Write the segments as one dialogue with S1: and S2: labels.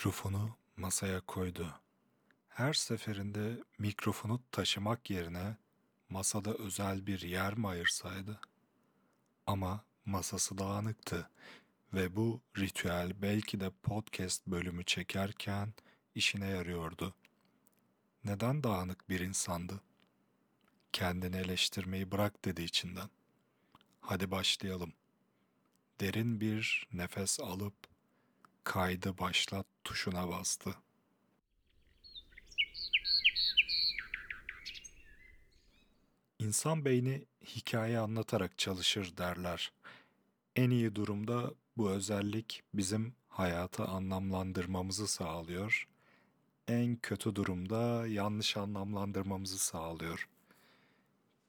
S1: Mikrofonu masaya koydu. Her seferinde mikrofonu taşımak yerine masada özel bir yer mi ayırsaydı? Ama masası dağınıktı ve bu ritüel belki de podcast bölümü çekerken işine yarıyordu. Neden dağınık bir insandı? Kendini eleştirmeyi bırak dedi içinden. Hadi başlayalım. Derin bir nefes alıp kaydı başlat tuşuna bastı. İnsan beyni hikaye anlatarak çalışır derler. En iyi durumda bu özellik bizim hayatı anlamlandırmamızı sağlıyor. En kötü durumda yanlış anlamlandırmamızı sağlıyor.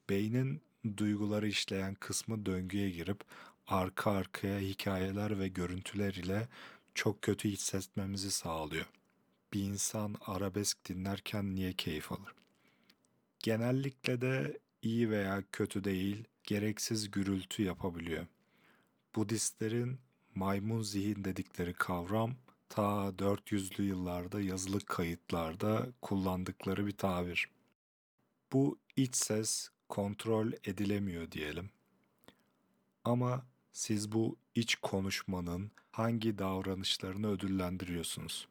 S1: Beynin duyguları işleyen kısmı döngüye girip arka arkaya hikayeler ve görüntüler ile çok kötü hissetmemizi sağlıyor. Bir insan arabesk dinlerken niye keyif alır? Genellikle de iyi veya kötü değil, gereksiz gürültü yapabiliyor. Budistlerin maymun zihin dedikleri kavram ta 400'lü yıllarda yazılı kayıtlarda kullandıkları bir tabir. Bu iç ses kontrol edilemiyor diyelim. Ama siz bu iç konuşmanın hangi davranışlarını ödüllendiriyorsunuz?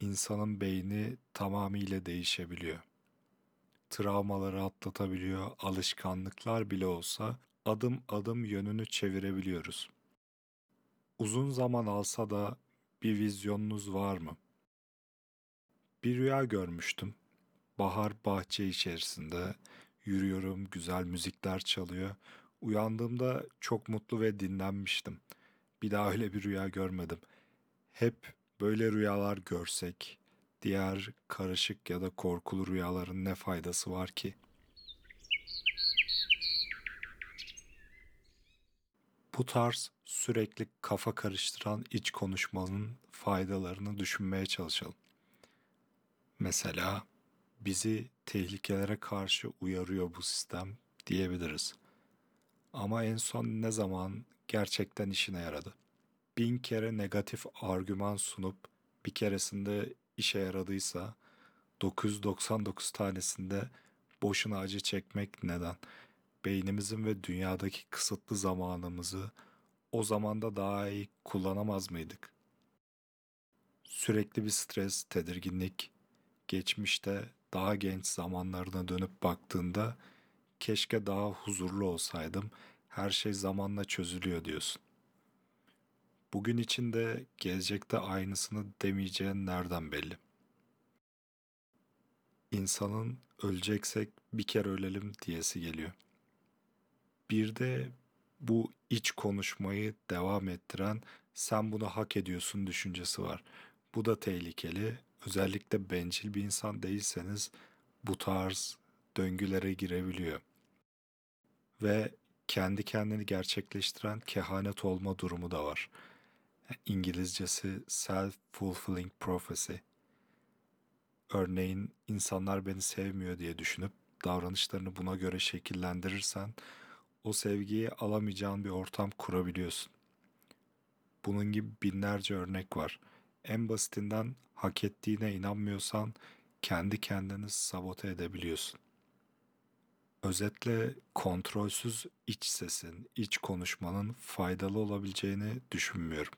S1: İnsanın beyni tamamıyla değişebiliyor. Travmaları atlatabiliyor, alışkanlıklar bile olsa adım adım yönünü çevirebiliyoruz. Uzun zaman alsa da bir vizyonunuz var mı? Bir rüya görmüştüm. Bahar bahçe içerisinde yürüyorum, güzel müzikler çalıyor. Uyandığımda çok mutlu ve dinlenmiştim. Bir daha öyle bir rüya görmedim. Hep böyle rüyalar görsek, diğer karışık ya da korkulu rüyaların ne faydası var ki? Bu tarz sürekli kafa karıştıran iç konuşmanın faydalarını düşünmeye çalışalım. Mesela bizi tehlikelere karşı uyarıyor bu sistem diyebiliriz. Ama en son ne zaman gerçekten işine yaradı? Bin kere negatif argüman sunup bir keresinde işe yaradıysa 999 tanesinde boşuna acı çekmek neden? Beynimizin ve dünyadaki kısıtlı zamanımızı o zamanda daha iyi kullanamaz mıydık? Sürekli bir stres, tedirginlik, geçmişte daha genç zamanlarına dönüp baktığında keşke daha huzurlu olsaydım, her şey zamanla çözülüyor diyorsun. Bugün için de gelecekte aynısını demeyeceğin nereden belli? İnsanın öleceksek bir kere ölelim diyesi geliyor. Bir de bu iç konuşmayı devam ettiren sen bunu hak ediyorsun düşüncesi var. Bu da tehlikeli. Özellikle bencil bir insan değilseniz bu tarz döngülere girebiliyor. Ve kendi kendini gerçekleştiren kehanet olma durumu da var. İngilizcesi self-fulfilling prophecy. Örneğin insanlar beni sevmiyor diye düşünüp davranışlarını buna göre şekillendirirsen o sevgiyi alamayacağın bir ortam kurabiliyorsun. Bunun gibi binlerce örnek var. En basitinden hak ettiğine inanmıyorsan kendi kendini sabote edebiliyorsun. Özetle kontrolsüz iç sesin, iç konuşmanın faydalı olabileceğini düşünmüyorum.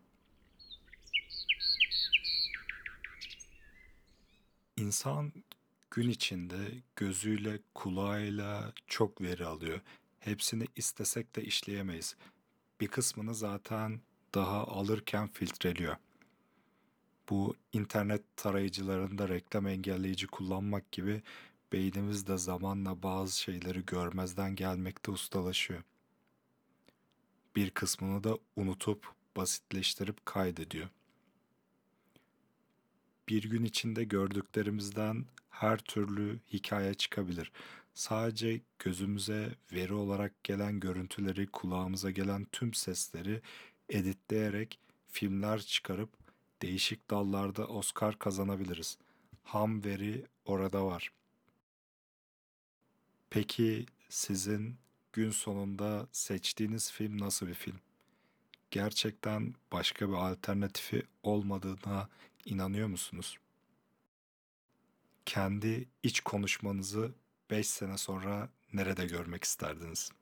S1: İnsan gün içinde gözüyle, kulağıyla çok veri alıyor. Hepsini istesek de işleyemeyiz. Bir kısmını zaten daha alırken filtreliyor. Bu internet tarayıcılarında reklam engelleyici kullanmak gibi beynimiz de zamanla bazı şeyleri görmezden gelmekte ustalaşıyor. Bir kısmını da unutup basitleştirip kaydediyor. Bir gün içinde gördüklerimizden her türlü hikaye çıkabilir. Sadece gözümüze veri olarak gelen görüntüleri, kulağımıza gelen tüm sesleri editleyerek filmler çıkarıp değişik dallarda Oscar kazanabiliriz. Ham veri orada var. Peki sizin gün sonunda seçtiğiniz film nasıl bir film? Gerçekten başka bir alternatifi olmadığına inanıyor musunuz? Kendi iç konuşmanızı 5 sene sonra nerede görmek isterdiniz?